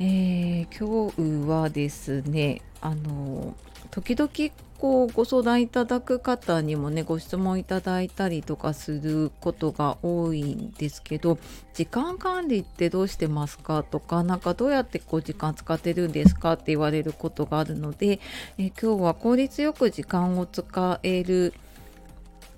えー今日はですねあの時々こうご相談いただく方にもねご質問いただいたりとかすることが多いんですけど時間管理ってどうしてますかとかなんかどうやってこう時間使ってるんですかって言われることがあるので、え今日は効率よく時間を使える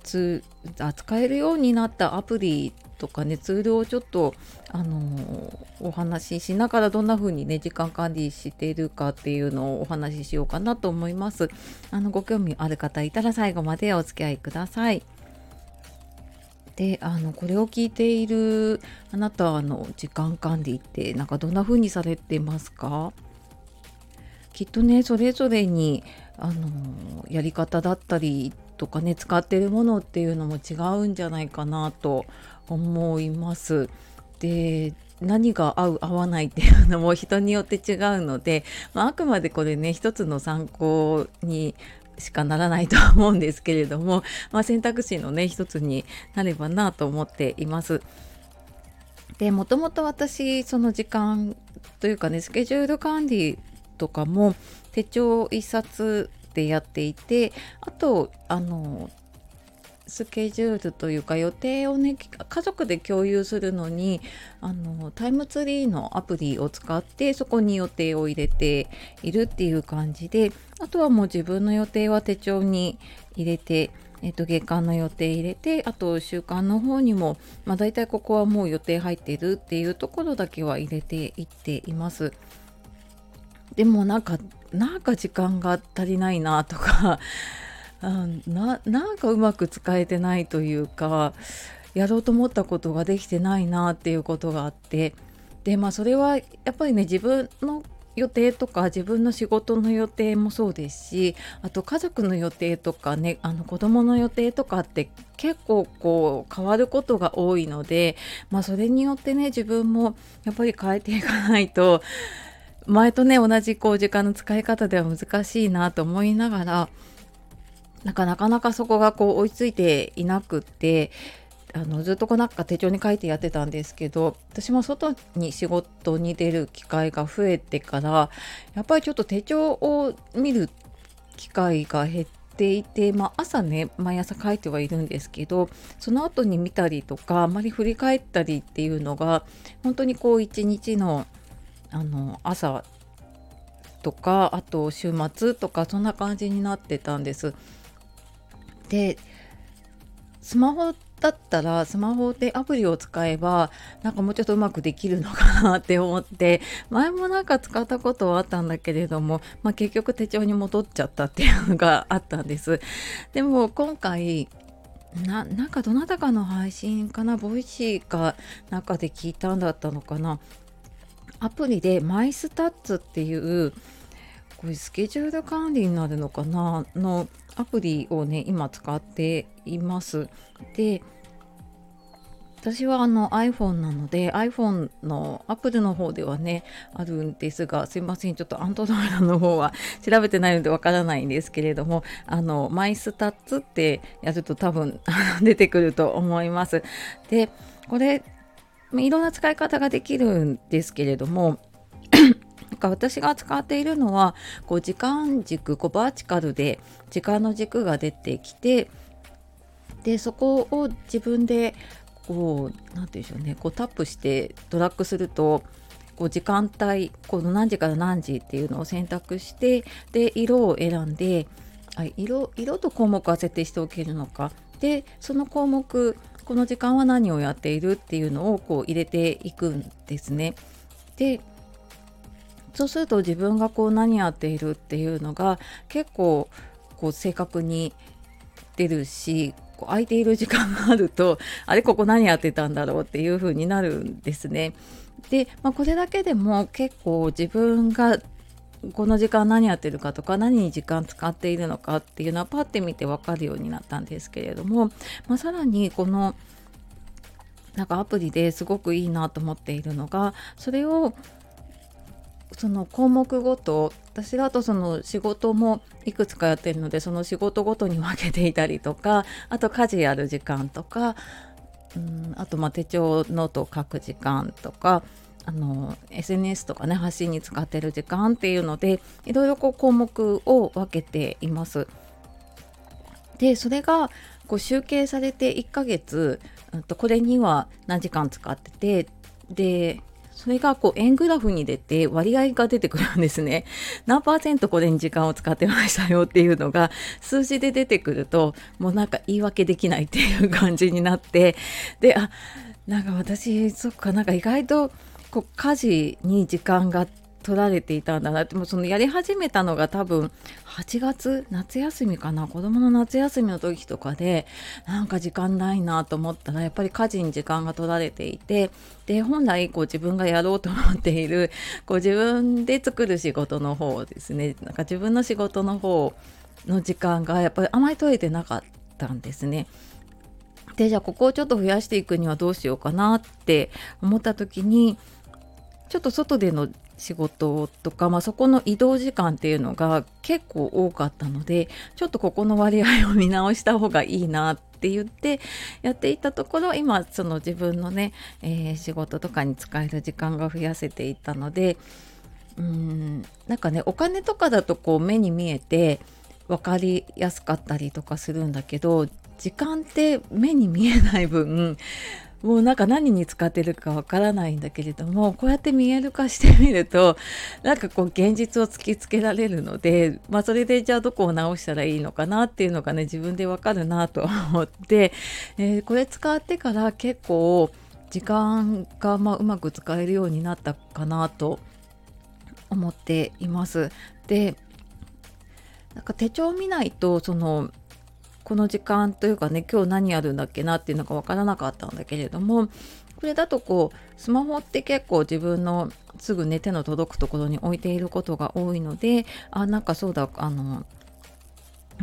ツーあ使えるようになったアプリとかねツールをちょっとあのーお話ししながらどんな風にね時間管理しているかっていうのをお話ししようかなと思います。あのご興味ある方いたら最後までお付き合いください。であのこれを聞いているあなたの時間管理ってなんかどんな風にされてますか？きっとねそれぞれにあのやり方だったりとかね使ってるものっていうのも違うんじゃないかなと思います。で何が合う合わないっていうのも人によって違うので、まあ、あくまでこれね一つの参考にしかならないとは思うんですけれども、まあ、選択肢のね一つになればなと思っています。でもともと私その時間というかねスケジュール管理とかも手帳一冊でやっていてあとあのスケジュールというか予定をね家族で共有するのにあのタイムツリーのアプリを使ってそこに予定を入れているっていう感じであとはもう自分の予定は手帳に入れてえっと、月間の予定入れてあと週間の方にも、まあ、大体ここはもう予定入ってるっていうところだけは入れていっています。でもなんかなんか時間が足りないなとかあななんかうまく使えてないというかやろうと思ったことができてないなっていうことがあってでまあそれはやっぱりね自分の予定とか自分の仕事の予定もそうですしあと家族の予定とかねあの子供の予定とかって結構こう変わることが多いのでまあそれによってね自分もやっぱり変えていかないと前とね同じこう時間の使い方では難しいなと思いながらなかなかなかそこがこう追いついていなくってあのずっとこうなんか手帳に書いてやってたんですけど私も外に仕事に出る機会が増えてからやっぱりちょっと手帳を見る機会が減っていて、まあ、朝ね毎朝書いてはいるんですけどその後に見たりとかあまり振り返ったりっていうのが本当にこう一日のあの朝とかあと週末とかそんな感じになってたんです。でスマホだったらスマホでアプリを使えばなんかもうちょっとうまくできるのかなって思って前もなんか使ったことはあったんだけれども、まあ、結局手帳に戻っちゃったっていうのがあったんです。でも今回ななんかどなたかの配信かな Voicy かなんかで聞いたんだったのかなアプリで MyStats っていうこれスケジュール管理になるのかな？のアプリをね今使っています。で私はあの iPhone なので iPhone の Apple の方ではねあるんですがすいませんちょっと Android の方は調べてないのでわからないんですけれどもあの MyStats ってやると多分 出てくると思います。でこれいろんな使い方ができるんですけれどもなんか私が使っているのはこう時間軸こうバーチカルで時間の軸が出てきてでそこを自分でこう何て言うんでしょうねこうタップしてドラッグするとこう時間帯この何時から何時っていうのを選択してで色を選んで色色と項目は設定しておけるのかでその項目この時間は何をやっているっていうのをこう入れていくんですね。でそうすると自分がこう何やっているっていうのが結構こう正確に出るしこう空いている時間があるとあれここ何やってたんだろうっていう風になるんですね。で、まあ、これだけでも結構自分がこの時間何やってるかとか何に時間使っているのかっていうのはパッて見て分かるようになったんですけれども、まあ、さらにこのなんかアプリですごくいいなと思っているのがそれをその項目ごと私だとその仕事もいくつかやってるのでその仕事ごとに分けていたりとかあと家事やる時間とかうんあとまあ手帳ノートを書く時間とかあの SNS とかね発信に使ってる時間っていうのでいろいろこう項目を分けています。でそれがこう集計されて1ヶ月、うん、とこれには何時間使っててでそれがこう円グラフに出て割合が出てくるんですね。何パーセントこれに時間を使ってましたよっていうのが数字で出てくるともうなんか言い訳できないっていう感じになってであなんか私そっかなんか意外とこう家事に時間が取られていたんだなってもうそのやり始めたのが多分8月夏休みかな子供の夏休みの時とかでなんか時間ないなと思ったらやっぱり家事に時間が取られていてで本来こう自分がやろうと思っているこう自分で作る仕事の方ですねなんか自分の仕事の方の時間がやっぱりあまり取れてなかったんですね。でじゃあここをちょっと増やしていくにはどうしようかなって思った時にちょっと外での仕事とか、まあ、そこの移動時間っていうのが結構多かったのでちょっとここの割合を見直した方がいいなって言ってやっていたところ今その自分のね、えー、仕事とかに使える時間が増やせていたのでうんなんかねお金とかだとこう目に見えて分かりやすかったりとかするんだけど時間って目に見えない分もうなんか何に使ってるかわからないんだけれどもこうやって見える化してみるとなんかこう現実を突きつけられるので、まあ、それでじゃあどこを直したらいいのかなっていうのがね自分でわかるなと思って、えー、これ使ってから結構時間がまうまく使えるようになったかなと思っています。でなんか手帳を見ないとそのこの時間というかね今日何やるんだっけなっていうのが分からなかったんだけれどもこれだとこうスマホって結構自分のすぐね手の届くところに置いていることが多いのであなんかそうだあの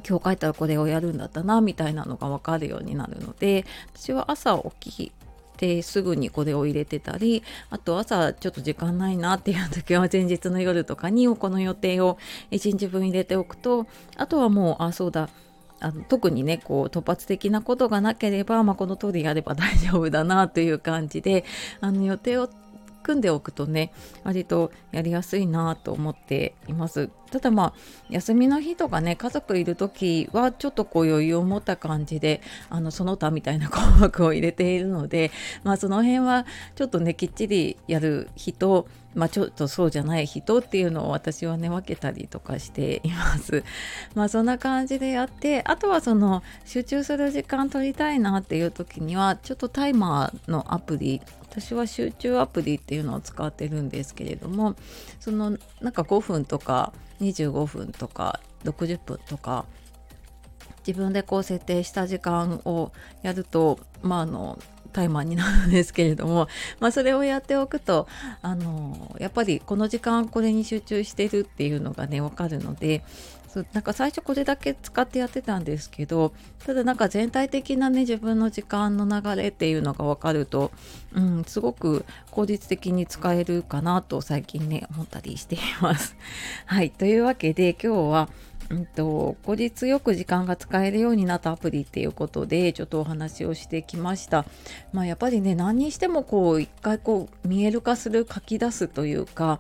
今日帰ったらこれをやるんだったなみたいなのが分かるようになるので私は朝起きてすぐにこれを入れてたりあと朝ちょっと時間ないなっていう時は前日の夜とかにこの予定を1日分入れておくとあとはもうあそうだあの特にねこう突発的なことがなければ、まあ、この通りやれば大丈夫だなという感じであの予定を組んでおくとね割とやりやすいなと思っていますただまあ休みの日とかね家族いる時はちょっとこう余裕を持った感じであのその他みたいな項目を入れているのでまあその辺はちょっとねきっちりやる日とまあ、ちょっとそうじゃない人っていうのを私はね分けたりとかしています。まあそんな感じでやってあとはその集中する時間取りたいなっていう時にはちょっとタイマーのアプリ私は集中アプリっていうのを使ってるんですけれどもそのなんか5分とか25分とか60分とか自分でこう設定した時間をやるとまああのタイマーになるんですけれども、まあ、それをやっておくとあのやっぱりこの時間これに集中してるっていうのがね分かるのでそうなんか最初これだけ使ってやってたんですけどただなんか全体的なね自分の時間の流れっていうのが分かると、うん、すごく効率的に使えるかなと最近ね思ったりしています。はいというわけで今日はうんと、後日よく時間が使えるようになったアプリっていうことでちょっとお話をしてきました。まあ、やっぱりね何にしてもこう一回こう見える化する書き出すというか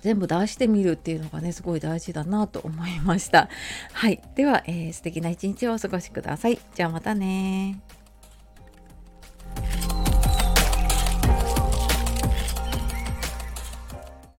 全部出してみるっていうのがねすごい大事だなと思いました。はいでは、えー、素敵な一日をお過ごしください。じゃあまたね